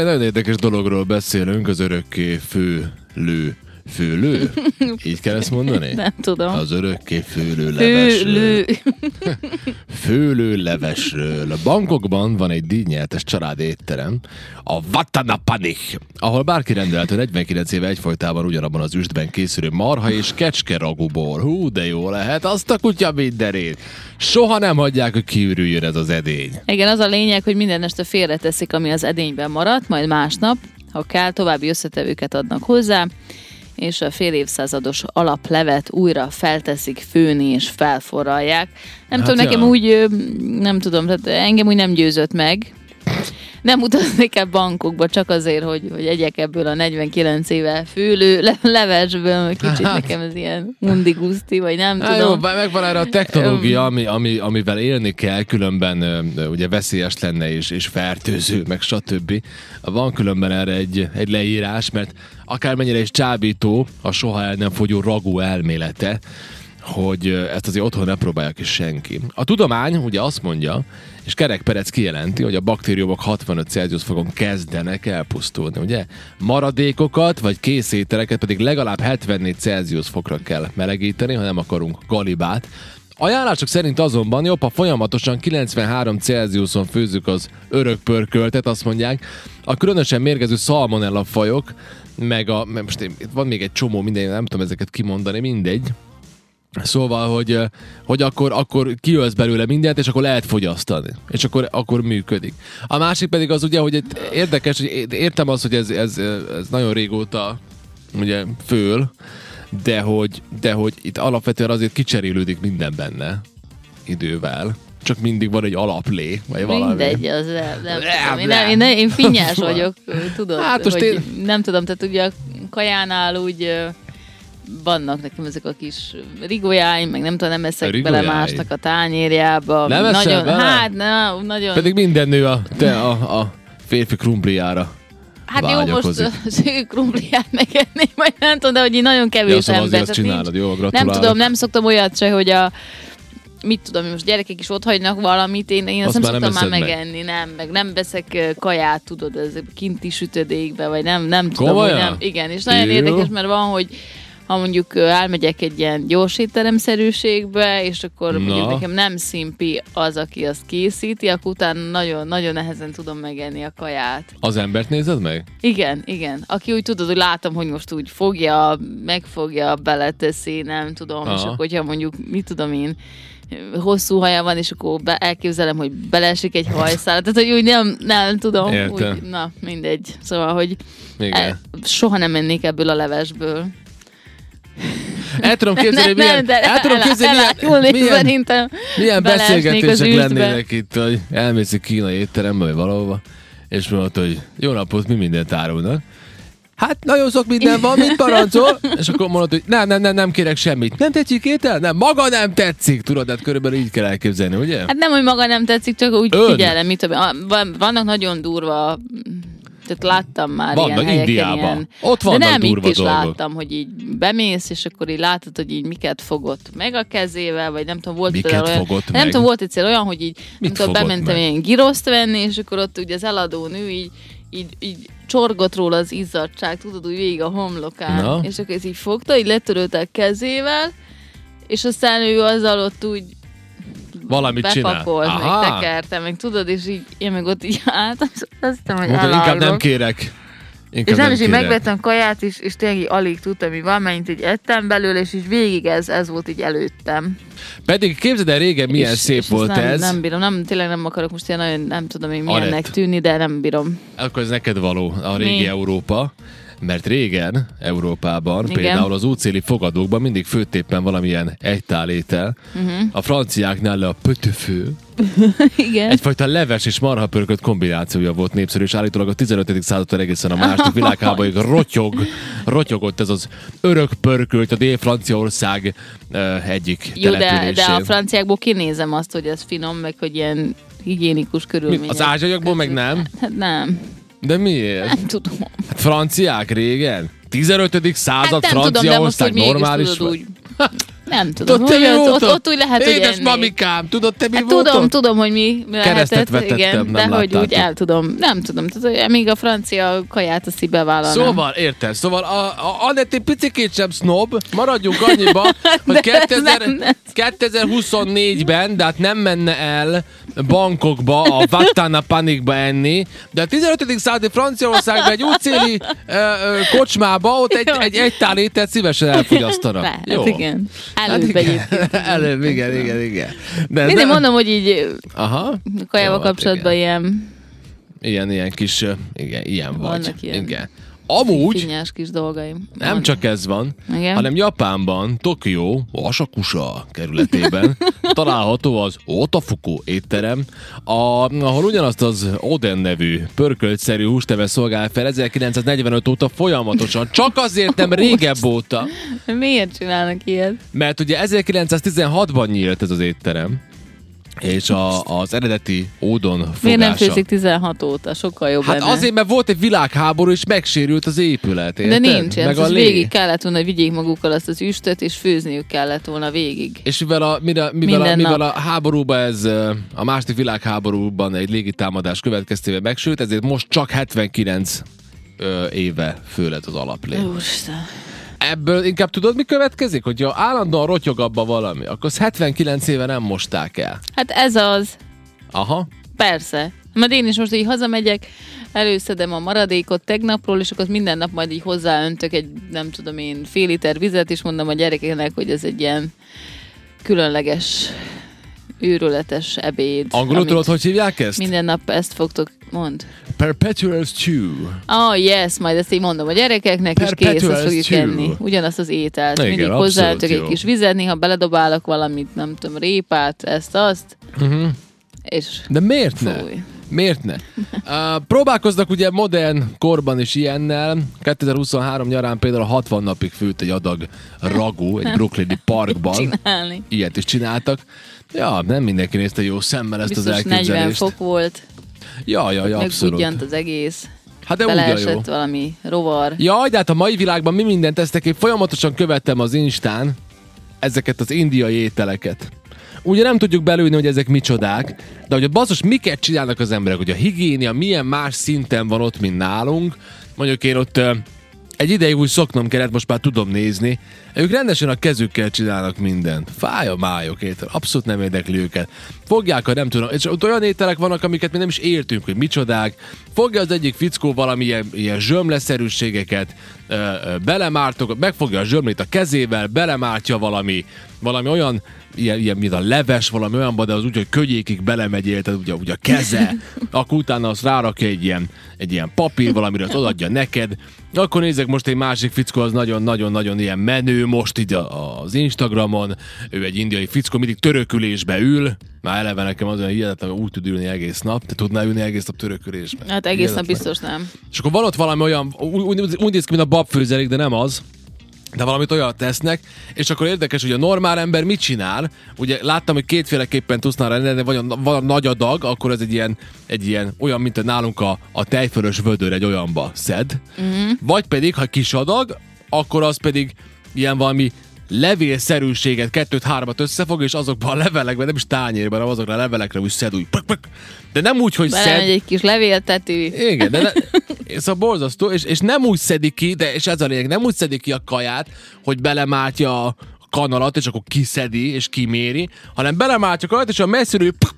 Egy nagyon érdekes dologról beszélünk, az örökké főlő. Főlő? Így kell ezt mondani? Nem tudom. Az örökké főlő levesről. Főlő. Főlő levesről. A bankokban van egy díjnyertes család étterem, a Vatanapanik, ahol bárki rendelhető 49 éve egyfolytában ugyanabban az üstben készülő marha és kecske ragubor. Hú, de jó lehet, azt a kutya mindenét. Soha nem hagyják, hogy kiürüljön ez az edény. Igen, az a lényeg, hogy minden este félreteszik, ami az edényben maradt, majd másnap, ha kell, további összetevőket adnak hozzá, és a fél évszázados alaplevet újra felteszik főni és felforralják. Nem Hát tudom, nekem ja. úgy, ö, nem tudom, tehát engem úgy nem győzött meg. Nem utaznék el bankokba csak azért, hogy, hogy egyek ebből a 49 éve főlő le- levesből, kicsit Hát. nekem ez ilyen mundi vagy nem Há, tudom. jó, megvan erre a technológia, ami, ami, amivel élni kell, különben ugye veszélyes lenne és, és fertőző, meg stb. Van különben erre egy, egy leírás, mert akármennyire is csábító a soha el nem fogyó ragú elmélete, hogy ezt azért otthon ne próbálja ki senki. A tudomány ugye azt mondja, és Kerek Perec kijelenti, hogy a baktériumok 65 Celsius fokon kezdenek elpusztulni, ugye? Maradékokat vagy készételeket pedig legalább 74 Celsius fokra kell melegíteni, ha nem akarunk galibát. Ajánlások szerint azonban jobb, ha folyamatosan 93 Celsiuson főzzük az örökpörköltet, azt mondják. A különösen mérgező szalmonella fajok, meg a, most én- itt van még egy csomó minden, nem tudom ezeket kimondani, mindegy. Szóval, hogy, ö, hogy akkor, akkor kiölsz belőle mindent, és akkor lehet fogyasztani. És akkor, akkor működik. A másik pedig az ugye, hogy érdekes, hogy értem azt, hogy ez, ez, ez nagyon régóta ugye föl, de hogy, de hogy itt alapvetően azért kicserélődik minden benne idővel. Csak mindig van egy alaplé, vagy valami. Mindegy, az nem, nem, tudom. Én, nem. én, én finnyás vagyok, tudod, Hát most hogy én- nem tudom, tehát ugye a kajánál úgy vannak nekem ezek a kis rigójáim, meg nem tudom, nem eszek bele Rigójáj? másnak a tányérjába. Nem nagyon, bele? Hát, na, nagyon. Pedig minden nő a, te, a, a férfi krumpliára. hát jó, most az krumpliát megenni, vagy nem tudom, de hogy nagyon Ja, kevés szóval ember. azt csinálod, jó, gratulálok. nem tudom, nem szoktam olyat se, hogy a mit tudom, most gyerekek is ott hagynak valamit, én, én azt, Azt nem már nem szoktam már eszed meg. megenni, nem, meg nem veszek kaját, tudod, ez kinti sütödékbe, vagy nem, nem tudom, hogy nem, igen, és nagyon Jó. érdekes, mert van, hogy ha mondjuk elmegyek egy ilyen gyors étteremszerűségbe, és akkor Na. mondjuk nekem nem szimpi az, aki azt készíti, akkor utána nagyon, nagyon nehezen tudom megenni a kaját. Az embert nézed meg? Igen, igen. Aki úgy tudod, hogy látom, hogy most úgy fogja, megfogja, beleteszi, nem tudom, Aha. és akkor, hogyha mondjuk, mit tudom én, hosszú haja van, és akkor be, elképzelem, hogy beleesik egy hajszál. Tehát, hogy úgy nem, nem tudom. Értem. Úgy, na, mindegy. Szóval, hogy el, soha nem mennék ebből a levesből. El tudom képzelni, nem, milyen, nem, el tudom el, képzelni, elájulnék milyen, milyen, szerintem. milyen beszélgetések lennének itt, hogy elmész egy kínai étterembe, vagy valahova, és mondod, hogy jó napot, mi mindent árulnak. Hát nagyon sok minden van, mit parancsol? És akkor mondod, hogy nem, nem, nem, nem kérek semmit. Nem tetszik étel? Nem, maga nem tetszik. Tudod, hát körülbelül így kell elképzelni, ugye? Hát nem, hogy maga nem tetszik, csak úgy Ön. figyelem, mit tudom, vannak nagyon durva tehát láttam már Vannak, ilyen helyeken Indiában. ilyen. Ott vannak De nem, durva itt is dolgok. láttam, hogy így bemész, és akkor így látod, hogy így miket fogott meg a kezével, vagy nem tudom, volt Miket például olyan, fogott nem meg? tudom, volt egyszer olyan, hogy így, Mit amikor fogott bementem meg? ilyen giroszt venni, és akkor ott ugye az eladó nő így, így, így csorgott róla az izzadság, tudod, úgy végig a homlokán, Na. és akkor ez így fogta, így letörölte a kezével, és aztán ő azzal ott úgy Valamit csinál. bepakolt, meg Aha. tekerte, meg tudod, és így én meg ott így álltam, és azt hiszem, hogy Mondta, inkább nem kérek. Inkább És nem, is így megvettem kaját, és, és tényleg így alig tudtam, mi van, mennyit így ettem belőle, és így végig ez, ez volt így előttem. Pedig képzeld el régen, milyen és, szép és volt nem, ez. Nem bírom, nem, tényleg nem akarok most ilyen nagyon, nem tudom én milyennek Anett. tűnni, de nem bírom. Akkor ez neked való, a régi Mi? Európa. Mert régen Európában, Igen. például az útszéli fogadókban mindig főtt éppen valamilyen egytálétel. Uh-huh. A franciáknál le a pötöfő. Igen. Egyfajta leves és marhapörkölt kombinációja volt népszerű, és állítólag a 15. századtól egészen a második világháborúig rotyog, rotyogott ez az örök pörkölt a Dél-Franciaország uh, egyik Jó, de, de a franciákból kinézem azt, hogy ez finom, meg hogy ilyen higiénikus Mi, körülmények. az ázsiaiakból meg nem? Hát nem, De miért? nem tudom. Franciák régen? 15. század Hát nem tudom, de most, Franciaország normális úgy Nem tudom, Tudod, te hogy ott, ott, ott úgy lehet, hogy Édes enni. mamikám, tudod te mi Hát volt tudom, ott? tudom, hogy mi Keresztet lehetett, vetettem, igen, nem de hogy úgy láttátok. el tudom, nem tudom, tehát, hogy még a francia kaját azt így bevállalnám. Szóval, érted? Szóval a, a Anett egy picikét sem snob, maradjunk annyiba, hogy De ez 2000, nem lesz. 2024-ben, de hát nem menne el bankokba, a Vattana Panikba enni, de a 15. századi Franciaországban egy útszéli ö, ö, kocsmába ott egy, Jó. egy, egy tál ételt szívesen elfogyasztanak. Lehet, igen. Előbb Hát igen. egyébként. Előbb, igen, igen, igen. De Mindig nem- mondom, hogy így Aha. kajával Jó, hát kapcsolatban igen. ilyen Ilyen, ilyen kis, igen, ilyen vagy. Vannak ilyen Igen. Amúgy, finnyás kis dolgaim. nem Van. csak ez van, Igen. hanem Japánban, Tokió, Asakusa kerületében található az Otafuku étterem, a, ahol ugyanazt az Oden nevű pörköltszerű hústeve szolgál fel 1945 óta folyamatosan, csak azért nem régebb óta, Miért csinálnak ilyet? mert ugye 1916-ban nyílt ez az étterem, és a, az eredeti ódon fogása. Miért nem főzik 16 óta? Sokkal jobb Hát lenne. azért, mert volt egy világháború, és megsérült az épület, De érted? nincs, Meg a lé. végig kellett volna, hogy vigyék magukkal azt az üstöt, és főzniük kellett volna végig. És mivel a, mivel, mivel, a, mivel nap. a háborúban ez a második világháborúban egy légitámadás következtében megsült, ezért most csak 79 ö, éve fő lett az alaplé. Úristen. Ebből inkább tudod, mi következik? Hogyha állandóan rotyog abba valami, akkor azt 79 éve nem mosták el. Hát ez az. Aha. Persze. Mert én is most így hazamegyek, előszedem a maradékot tegnapról, és akkor minden nap majd így hozzáöntök egy, nem tudom én, fél liter vizet, és mondom a gyerekeknek, hogy ez egy ilyen különleges, őrületes ebéd. Angolul tudod, hogy hívják ezt? Minden nap ezt fogtok, mond. Perpetual stew. Oh, yes, majd ezt így mondom a gyerekeknek, és kész, Perpetual ezt fogjuk stew. enni. Ugyanazt az ételt. Igen, Mindig hozzáöntök egy kis vizet, néha beledobálok valamit, nem tudom, répát, ezt, azt, Uh-huh. és De miért ne? fúj. Miért ne? Uh, próbálkoznak ugye modern korban is ilyennel. 2023 nyarán például a 60 napig főtt egy adag ragú egy brooklyni parkban. Csinálni. Ilyet is csináltak. Ja, nem mindenki nézte jó szemmel ezt Biztos az 40 elképzelést. fok volt, Ja, ja, ja, abszolút. az egész, Hát de a jó. beleesett valami rovar. Jaj, de hát a mai világban mi mindent tesztek, én folyamatosan követtem az Instán ezeket az indiai ételeket. Ugye nem tudjuk belőni, hogy ezek micsodák, de hogy a basszus miket csinálnak az emberek, hogy a higiénia milyen más szinten van ott, mint nálunk. Mondjuk én ott egy ideig úgy szoknom kellett, most már tudom nézni. Ők rendesen a kezükkel csinálnak mindent. Fáj a májok étel, abszolút nem érdekli őket. Fogják a nem tudom, és ott olyan ételek vannak, amiket mi nem is értünk, hogy micsodák. Fogja az egyik fickó valami ilyen, zsömleszerűségeket, ö, ö, belemártok, megfogja a zsömlét a kezével, belemártja valami, valami olyan, ilyen, ilyen, mint a leves, valami olyanba, de az úgy, hogy könyékig belemegy érted, ugye, ugye a keze, akkor utána azt rárakja egy ilyen, egy ilyen papír valamire, azt odaadja neked, akkor nézek most egy másik fickó, az nagyon-nagyon-nagyon ilyen menő most így az Instagramon, ő egy indiai fickó, mindig törökülésbe ül, már eleve nekem az olyan hihetetlen, hogy úgy tud ülni egész nap, te tudnál ülni egész nap törökülésbe. Hát egész nap Hihetetlen. biztos nem. És akkor van ott valami olyan, úgy, úgy, úgy néz ki, mint a babfőzelék, de nem az, de valamit olyat tesznek, és akkor érdekes, hogy a normál ember mit csinál. Ugye láttam, hogy kétféleképpen tudsz nála rendelni, vagy a, van a nagy adag, akkor ez egy ilyen, egy ilyen olyan, mint a nálunk a, a tejfölös vödör egy olyanba szed. Uh-huh. Vagy pedig, ha kis adag, akkor az pedig ilyen valami levélszerűséget, kettőt, hármat összefog, és azokban a levelekben, nem is tányérban, hanem azokra a levelekre úgy szed úgy. Pök, pök. De nem úgy, hogy szed, Belemegy egy kis levéltető. igen, de ne, szóval borzasztó, és, és nem úgy szedik ki, de és ez a lényeg, nem úgy szedik ki a kaját, hogy belemártja a kanalat, és akkor kiszedi, és kiméri, hanem belemártja a kaját, és a messziről puk,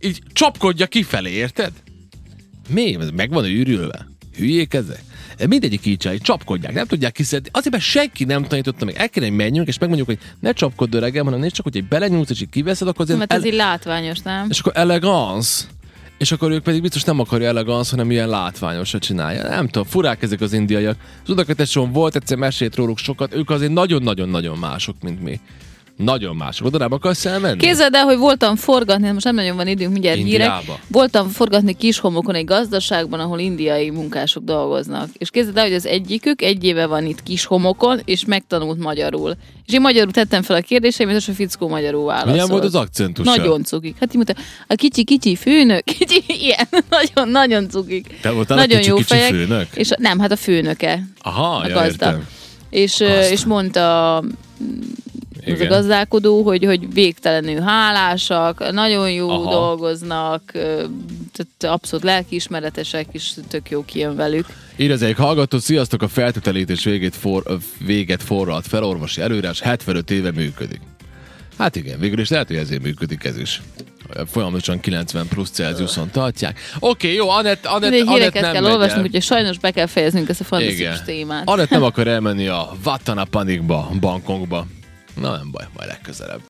így csapkodja kifelé, érted? Mi? Ez meg van őrülve? Hülyék ezek? Mindegyik így csinálja, csapkodják, nem tudják kiszedni. Azért, mert senki nem tanította meg. El kéne, hogy menjünk, és megmondjuk, hogy ne csapkodd öregem, hanem nézd csak, hogy egy belenyúlsz, és így kiveszed, akkor azért Mert ez így látványos, nem? és akkor elegance. És akkor ők pedig biztos nem akarja elegance, hanem ilyen látványosat csinálja. Nem tudom, furák ezek az indiaiak. Az Udakateson volt, egyszer mesélt róluk sokat, ők azért nagyon-nagyon-nagyon mások, mint mi. Nagyon mások. Oda nem akarsz elmenni? Képzeld el, hogy voltam forgatni, most nem nagyon van időnk, mindjárt hírek. Indiába? Voltam forgatni Kishomokon egy gazdaságban, ahol indiai munkások dolgoznak. És képzeld el, hogy az egyikük egy éve van itt Kishomokon, és megtanult magyarul. És én magyarul tettem fel a kérdéseimet, és a fickó magyarul válaszolt. Milyen volt az akcentusa? Nagyon cukik. Hát mondta, a kicsi-kicsi főnök, kicsi, ilyen, nagyon-nagyon cukik. Te voltál nagyon a kicsi, jó kicsi fejek. főnök? És nem, hát a főnöke, Aha, a ja, gazda. értem. És, Gazda. és mondta, ez a Igen. gazdálkodó, hogy, hogy végtelenül hálásak, nagyon jó Aha. dolgoznak, tehát abszolút lelkiismeretesek, és tök jó kijön velük. Ír az hallgató, sziasztok, a feltételítés végét, for, véget forralt fel, orvosi előírás 75 éve működik. Hát igen, végül is lehet, hogy ezért működik ez is. Folyamatosan 90 plusz Celsiuson tartják. Oké, jó, Anett, Anett, Anett nem kell megy olvasnunk, úgyhogy sajnos be kell fejeznünk ezt a fantasztikus Igen. témát. Anett nem akar elmenni a Vattana Panikba, Bangkokba. Na nem baj, majd legközelebb.